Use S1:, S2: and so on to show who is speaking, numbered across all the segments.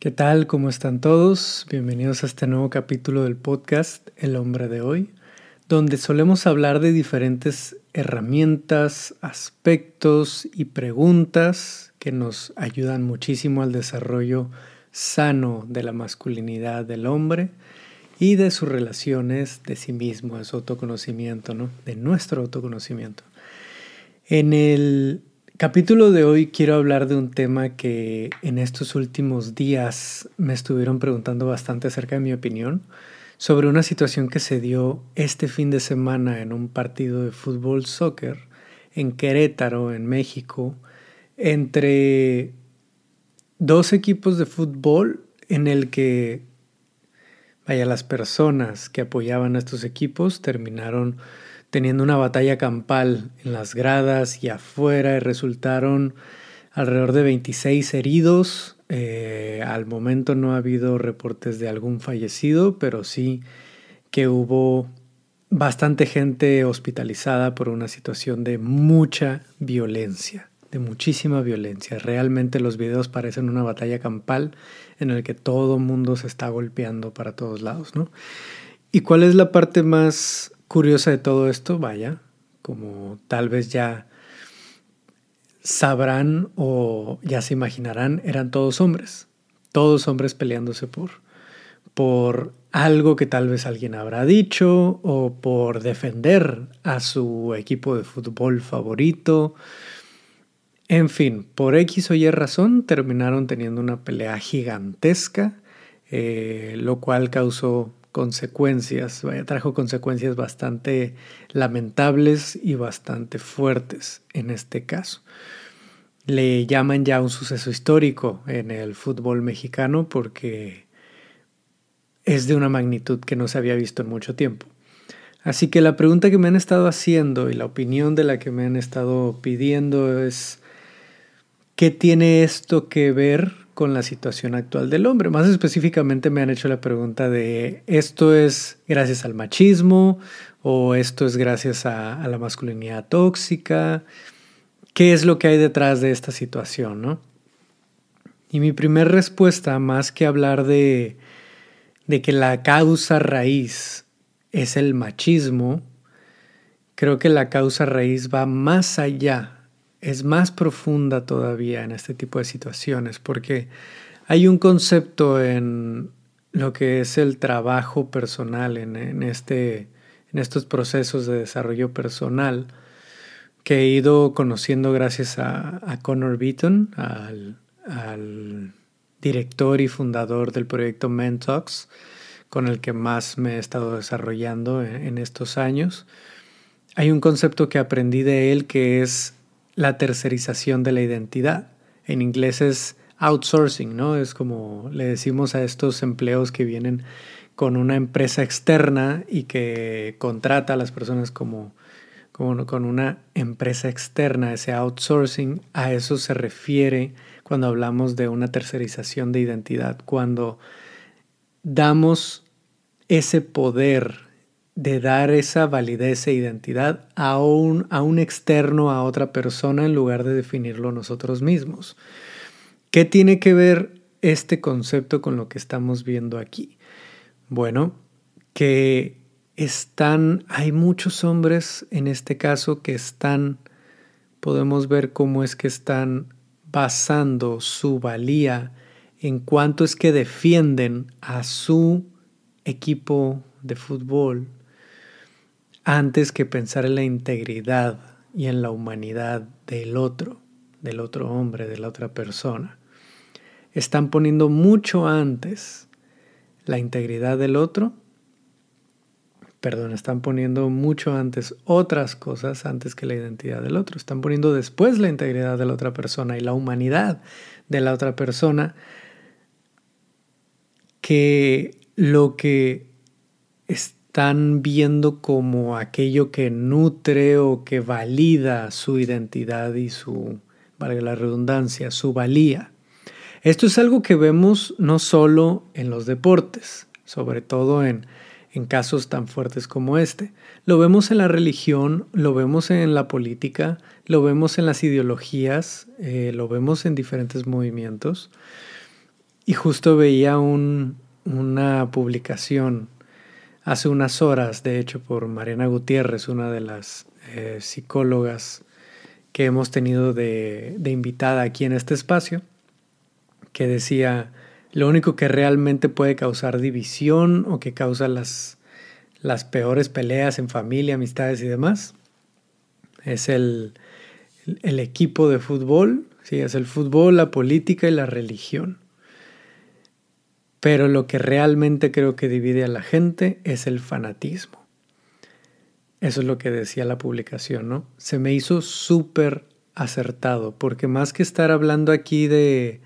S1: ¿Qué tal? ¿Cómo están todos? Bienvenidos a este nuevo capítulo del podcast El hombre de hoy, donde solemos hablar de diferentes herramientas, aspectos y preguntas que nos ayudan muchísimo al desarrollo sano de la masculinidad del hombre y de sus relaciones de sí mismo, de su autoconocimiento, ¿no? De nuestro autoconocimiento. En el capítulo de hoy quiero hablar de un tema que en estos últimos días me estuvieron preguntando bastante acerca de mi opinión sobre una situación que se dio este fin de semana en un partido de fútbol soccer en Querétaro, en México, entre dos equipos de fútbol en el que vaya las personas que apoyaban a estos equipos terminaron teniendo una batalla campal en las gradas y afuera y resultaron alrededor de 26 heridos. Eh, al momento no ha habido reportes de algún fallecido, pero sí que hubo bastante gente hospitalizada por una situación de mucha violencia, de muchísima violencia. Realmente los videos parecen una batalla campal en el que todo mundo se está golpeando para todos lados, ¿no? ¿Y cuál es la parte más curiosa de todo esto, vaya, como tal vez ya sabrán o ya se imaginarán, eran todos hombres, todos hombres peleándose por, por algo que tal vez alguien habrá dicho o por defender a su equipo de fútbol favorito. En fin, por X o Y razón terminaron teniendo una pelea gigantesca, eh, lo cual causó consecuencias, trajo consecuencias bastante lamentables y bastante fuertes en este caso. Le llaman ya un suceso histórico en el fútbol mexicano porque es de una magnitud que no se había visto en mucho tiempo. Así que la pregunta que me han estado haciendo y la opinión de la que me han estado pidiendo es, ¿qué tiene esto que ver con la situación actual del hombre. Más específicamente me han hecho la pregunta de esto es gracias al machismo o esto es gracias a, la masculinidad tóxica. ¿Qué es lo que hay detrás de esta situación? ¿no? Y mi primera respuesta, más que hablar de, de que la causa raíz es el machismo, creo que la causa raíz va más allá es más profunda todavía en este tipo de situaciones, porque hay un concepto en lo que es el trabajo personal, en, este, en estos procesos de desarrollo personal, que he ido conociendo gracias a, a Connor Beaton, al, director y fundador del proyecto Mentox, con el que más me he estado desarrollando en estos años. Hay un concepto que aprendí de él que es la tercerización de la identidad. En inglés es outsourcing, ¿no? Es como le decimos a estos empleos que vienen con una empresa externa y que contrata a las personas como, como con una empresa externa, ese outsourcing, a eso se refiere cuando hablamos de una tercerización de identidad, cuando damos ese poder de dar esa validez e identidad a un, a un externo, a otra persona, en lugar de definirlo nosotros mismos. ¿Qué tiene que ver este concepto con lo que estamos viendo aquí? Bueno, que están, hay muchos hombres en este caso que están, podemos ver cómo es que están basando su valía en cuanto es que defienden a su equipo de fútbol, antes que pensar en la integridad y en la humanidad del otro, del otro hombre, de la otra persona. Están poniendo mucho antes la integridad del otro, perdón, están poniendo mucho antes otras cosas antes que la identidad del otro. Están poniendo después la integridad de la otra persona y la humanidad de la otra persona que lo que está están viendo como aquello que nutre o que valida su identidad y su, valga la redundancia, su valía. Esto es algo que vemos no solo en los deportes, sobre todo en, en casos tan fuertes como este. Lo vemos en la religión, lo vemos en la política, lo vemos en las ideologías, eh, lo vemos en diferentes movimientos. Y justo veía una publicación hace unas horas, de hecho, por Mariana Gutiérrez, una de las eh, psicólogas que hemos tenido de, de invitada aquí en este espacio, que decía, lo único que realmente puede causar división o que causa las, las peores peleas en familia, amistades y demás es el, el equipo de fútbol, sí, es el fútbol, la política y la religión. Pero lo que realmente creo que divide a la gente es el fanatismo. Eso es lo que decía la publicación, ¿no? Se me hizo súper acertado, porque más que estar hablando aquí de,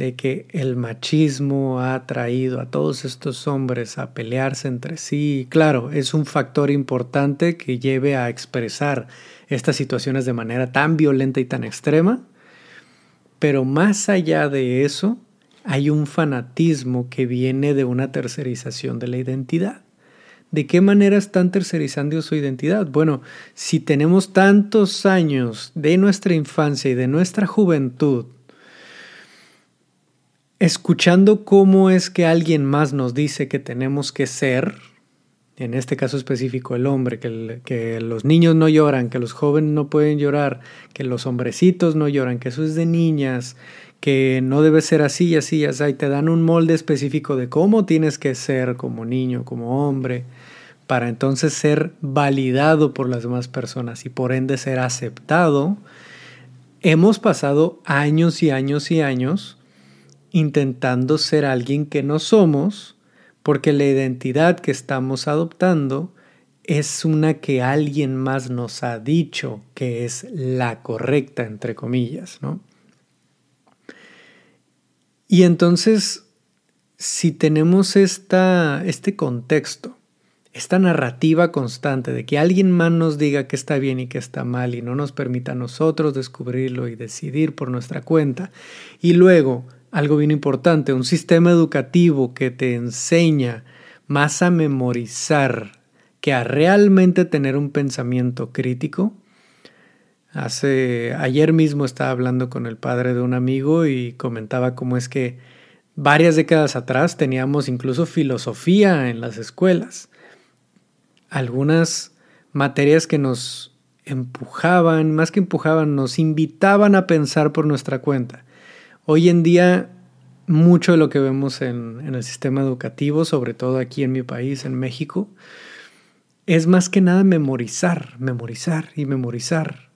S1: de que el machismo ha traído a todos estos hombres a pelearse entre sí, claro, es un factor importante que lleve a expresar estas situaciones de manera tan violenta y tan extrema, pero más allá de eso, hay un fanatismo que viene de una tercerización de la identidad. ¿De qué manera están tercerizando su identidad? Bueno, si tenemos tantos años de nuestra infancia y de nuestra juventud escuchando cómo es que alguien más nos dice que tenemos que ser, en este caso específico el hombre, que, los niños no lloran, que los jóvenes no pueden llorar, que los hombrecitos no lloran, que eso es de niñas, que no debe ser así y así, así, y te dan un molde específico de cómo tienes que ser como niño, como hombre, para entonces ser validado por las demás personas y por ende ser aceptado. Hemos pasado años y años y años intentando ser alguien que no somos, porque la identidad que estamos adoptando es una que alguien más nos ha dicho que es la correcta, entre comillas, ¿no? Y entonces, si tenemos esta, este contexto, esta narrativa constante de que alguien más nos diga que está bien y que está mal y no nos permita a nosotros descubrirlo y decidir por nuestra cuenta, y luego algo bien importante, un sistema educativo que te enseña más a memorizar que a realmente tener un pensamiento crítico. Hace ayer mismo estaba hablando con el padre de un amigo y comentaba cómo es que varias décadas atrás teníamos incluso filosofía en las escuelas. Algunas materias que nos empujaban, más que empujaban, nos invitaban a pensar por nuestra cuenta. Hoy en día, mucho de lo que vemos en, el sistema educativo, sobre todo aquí en mi país, en México, es más que nada memorizar, memorizar y memorizar,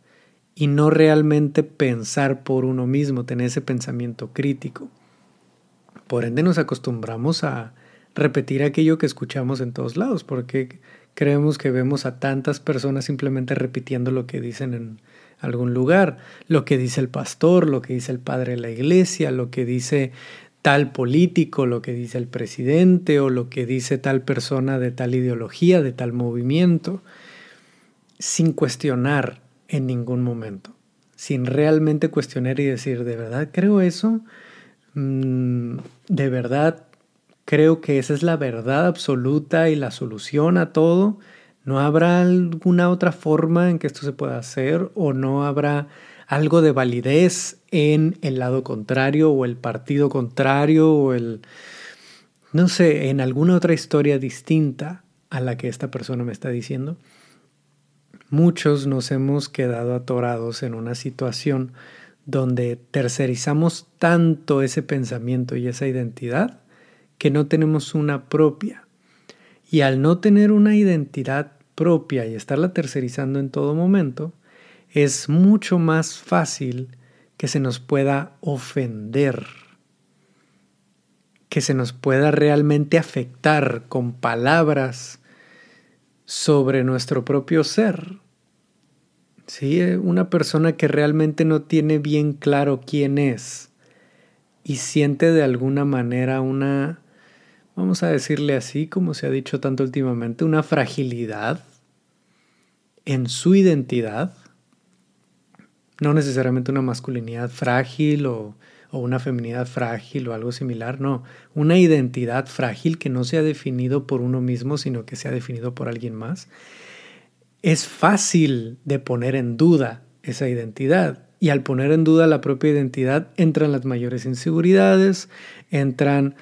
S1: y no realmente pensar por uno mismo, tener ese pensamiento crítico. Por ende nos acostumbramos a repetir aquello que escuchamos en todos lados, porque creemos que vemos a tantas personas simplemente repitiendo lo que dicen en, algún lugar, lo que dice el pastor, lo que dice el padre de la iglesia, lo que dice tal político, lo que dice el presidente o lo que dice tal persona de tal ideología, de tal movimiento, sin cuestionar en ningún momento, sin realmente cuestionar y decir, ¿de verdad creo eso? Mm, ¿De verdad creo que esa es la verdad absoluta y la solución a todo? ¿No habrá alguna otra forma en que esto se pueda hacer o no habrá algo de validez en el lado contrario o el partido contrario o el, no sé, en alguna otra historia distinta a la que esta persona me está diciendo? Muchos nos hemos quedado atorados en una situación donde tercerizamos tanto ese pensamiento y esa identidad que no tenemos una propia. Y al no tener una identidad propia y estarla tercerizando en todo momento, es mucho más fácil que se nos pueda ofender, que se nos pueda realmente afectar con palabras sobre nuestro propio ser. ¿Sí? Una persona que realmente no tiene bien claro quién es y siente de alguna manera una vamos a decirle así, como se ha dicho tanto últimamente, una fragilidad en su identidad, no necesariamente una masculinidad frágil o, una feminidad frágil o algo similar, no, una identidad frágil que no se ha definido por uno mismo, sino que se ha definido por alguien más, es fácil de poner en duda esa identidad Y al poner en duda la propia identidad entran las mayores inseguridades, entran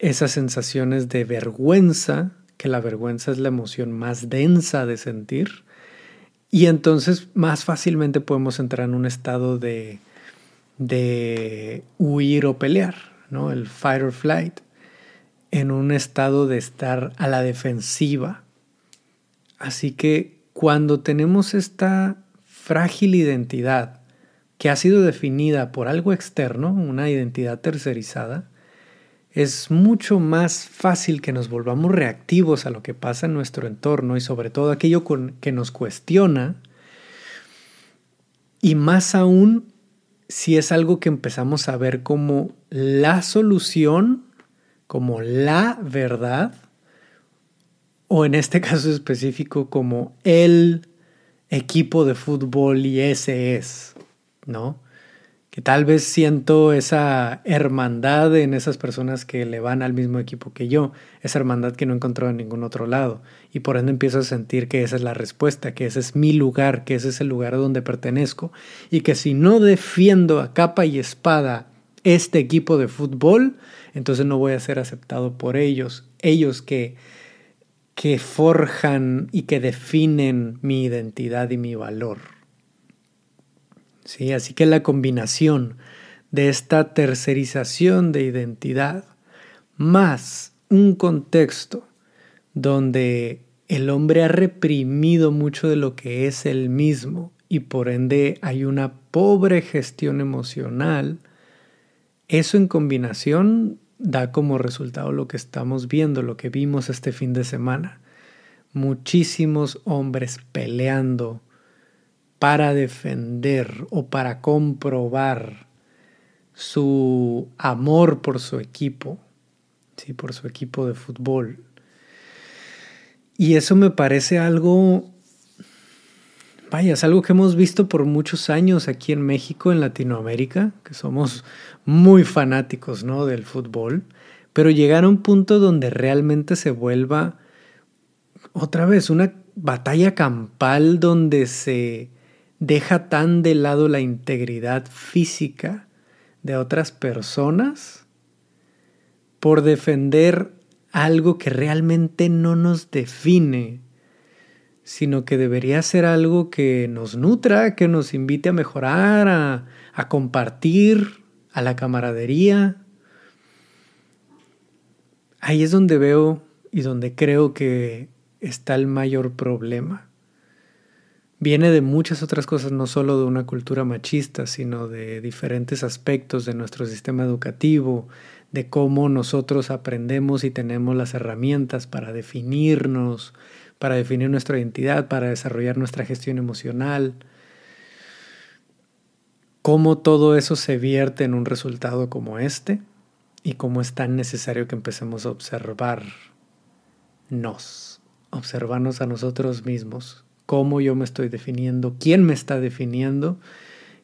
S1: esas sensaciones de vergüenza, que la vergüenza es la emoción más densa de sentir, y entonces más fácilmente podemos entrar en un estado de, de huir o pelear, ¿no? El fight or flight, en un estado de estar a la defensiva. Así que cuando tenemos esta frágil identidad, que ha sido definida por algo externo, una identidad tercerizada, es mucho más fácil que nos volvamos reactivos a lo que pasa en nuestro entorno y sobre todo aquello que nos cuestiona. Y más aún si es algo que empezamos a ver como la solución, como la verdad, o en este caso específico como el equipo de fútbol y ese es. ¿no? Que tal vez siento esa hermandad en esas personas que le van al mismo equipo que yo, esa hermandad que no he encontrado en ningún otro lado. Y por ende empiezo a sentir que esa es la respuesta, que ese es mi lugar, que ese es el lugar donde pertenezco. Y que si no defiendo a capa y espada este equipo de fútbol, entonces no voy a ser aceptado por ellos. Ellos que, que forjan y que definen mi identidad y mi valor. ¿Sí? Así que la combinación de esta tercerización de identidad más un contexto donde el hombre ha reprimido mucho de lo que es él mismo y por ende hay una pobre gestión emocional, eso en combinación da como resultado lo que estamos viendo, lo que vimos este fin de semana. Muchísimos hombres peleando para defender o para comprobar su amor por su equipo, ¿sí? por su equipo de fútbol. Y eso me parece algo, vaya, es algo que hemos visto por muchos años aquí en México, en Latinoamérica, que somos muy fanáticos ¿no? del fútbol, pero llegar a un punto donde realmente se vuelva otra vez una batalla campal donde se deja tan de lado la integridad física de otras personas por defender algo que realmente no nos define, sino que debería ser algo que nos nutra, que nos invite a mejorar, a, a compartir, a la camaradería. Ahí es donde veo y donde creo que está el mayor problema viene de muchas otras cosas, no solo de una cultura machista, sino de diferentes aspectos de nuestro sistema educativo, de cómo nosotros aprendemos y tenemos las herramientas para definirnos, para definir nuestra identidad, para desarrollar nuestra gestión emocional, cómo todo eso se vierte en un resultado como este y cómo es tan necesario que empecemos a observarnos, observarnos a nosotros mismos, cómo yo me estoy definiendo, quién me está definiendo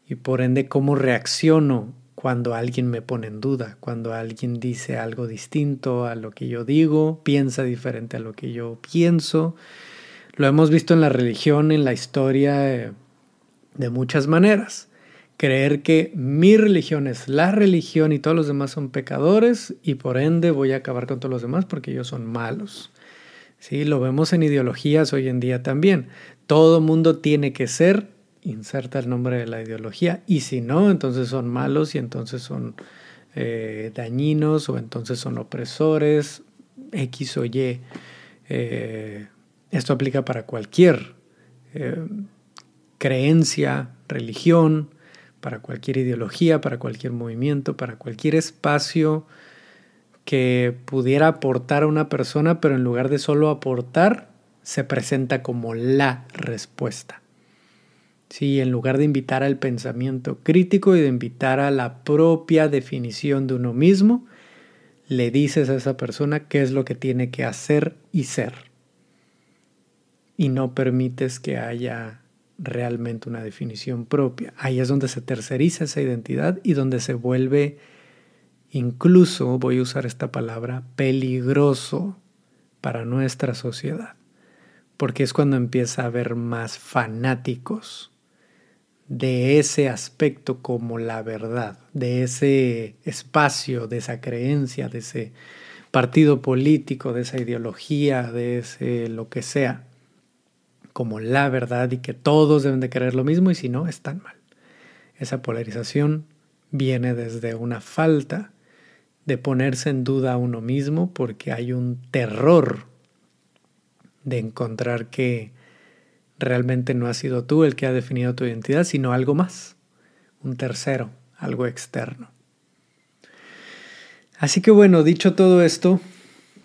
S1: y por ende cómo reacciono cuando alguien me pone en duda, cuando alguien dice algo distinto a lo que yo digo, piensa diferente a lo que yo pienso. Lo hemos visto en la religión, en la historia, eh, de muchas maneras. Creer que mi religión es la religión y todos los demás son pecadores y por ende voy a acabar con todos los demás porque ellos son malos. Sí, lo vemos en ideologías hoy en día también todo mundo tiene que ser, inserta el nombre de la ideología, y si no, entonces son malos y entonces son eh, dañinos o entonces son opresores, X o Y. Eh, esto aplica para cualquier eh, creencia, religión, para cualquier ideología, para cualquier movimiento, para cualquier espacio que pudiera aportar a una persona, pero en lugar de solo aportar, se presenta como la respuesta. Sí, en lugar de invitar al pensamiento crítico y de invitar a la propia definición de uno mismo, le dices a esa persona qué es lo que tiene que hacer y ser. Y no permites que haya realmente una definición propia. Ahí es donde se terceriza esa identidad y donde se vuelve incluso, voy a usar esta palabra, peligroso para nuestra sociedad porque es cuando empieza a haber más fanáticos de ese aspecto como la verdad, de ese espacio, de esa creencia, de ese partido político, de esa ideología, de ese lo que sea, como la verdad y que todos deben de querer lo mismo y si no, están mal. Esa polarización viene desde una falta de ponerse en duda a uno mismo porque hay un terror de encontrar que realmente no has sido tú el que ha definido tu identidad, sino algo más, un tercero, algo externo. Así que bueno, dicho todo esto,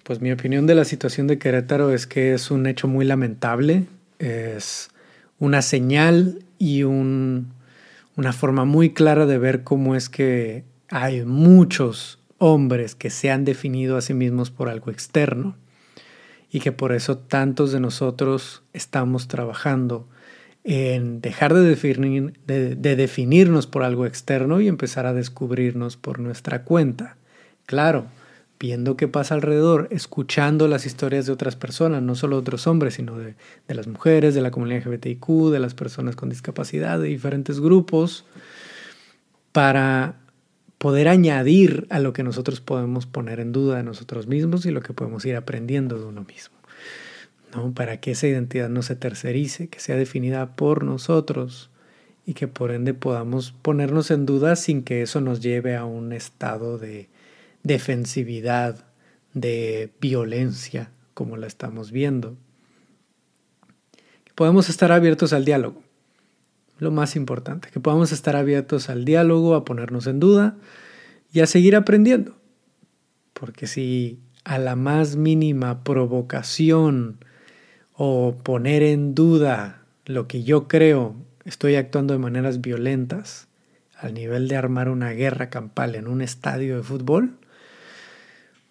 S1: pues mi opinión de la situación de Querétaro es que es un hecho muy lamentable, es una señal y un, una forma muy clara de ver cómo es que hay muchos hombres que se han definido a sí mismos por algo externo y que por eso tantos de nosotros estamos trabajando en dejar de, definir, de, definirnos por algo externo y empezar a descubrirnos por nuestra cuenta. Claro, viendo qué pasa alrededor, escuchando las historias de otras personas, no solo de otros hombres, sino de, de, las mujeres, de la comunidad LGBTIQ, de las personas con discapacidad, de diferentes grupos, para poder añadir a lo que nosotros podemos poner en duda de nosotros mismos y lo que podemos ir aprendiendo de uno mismo. ¿no? Para que esa identidad no se tercerice, que sea definida por nosotros y que por ende podamos ponernos en duda sin que eso nos lleve a un estado de defensividad, de violencia, como la estamos viendo. Podemos estar abiertos al diálogo lo más importante, que podamos estar abiertos al diálogo, a ponernos en duda y a seguir aprendiendo. Porque si a la más mínima provocación o poner en duda lo que yo creo, estoy actuando de maneras violentas, al nivel de armar una guerra campal en un estadio de fútbol,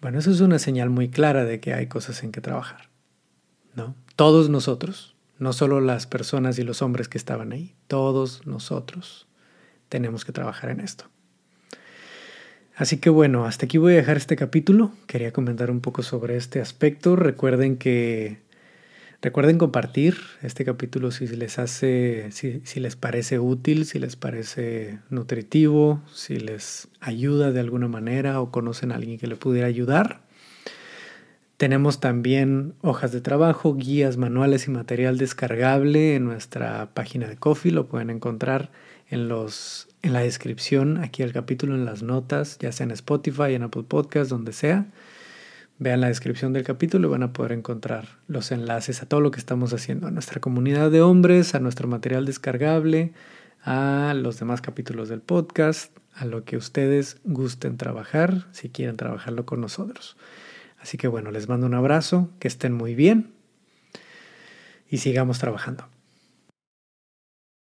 S1: bueno, eso es una señal muy clara de que hay cosas en que trabajar. ¿no? Todos nosotros, no solo las personas y los hombres que estaban ahí, todos nosotros tenemos que trabajar en esto. Así que bueno, hasta aquí voy a dejar este capítulo. Quería comentar un poco sobre este aspecto. Recuerden que recuerden compartir este capítulo si les hace, si, si les parece útil, si les parece nutritivo, si les ayuda de alguna manera o conocen a alguien que le pudiera ayudar. Tenemos también hojas de trabajo, guías, manuales y material descargable en nuestra página de Coffee. Lo pueden encontrar en, los, en la descripción, aquí el capítulo, en las notas, ya sea en Spotify, en Apple Podcast, donde sea. Vean la descripción del capítulo y van a poder encontrar los enlaces a todo lo que estamos haciendo, a nuestra comunidad de hombres, a nuestro material descargable, a los demás capítulos del podcast, a lo que ustedes gusten trabajar, si quieren trabajarlo con nosotros. Así que bueno, les mando un abrazo, que estén muy bien y sigamos trabajando.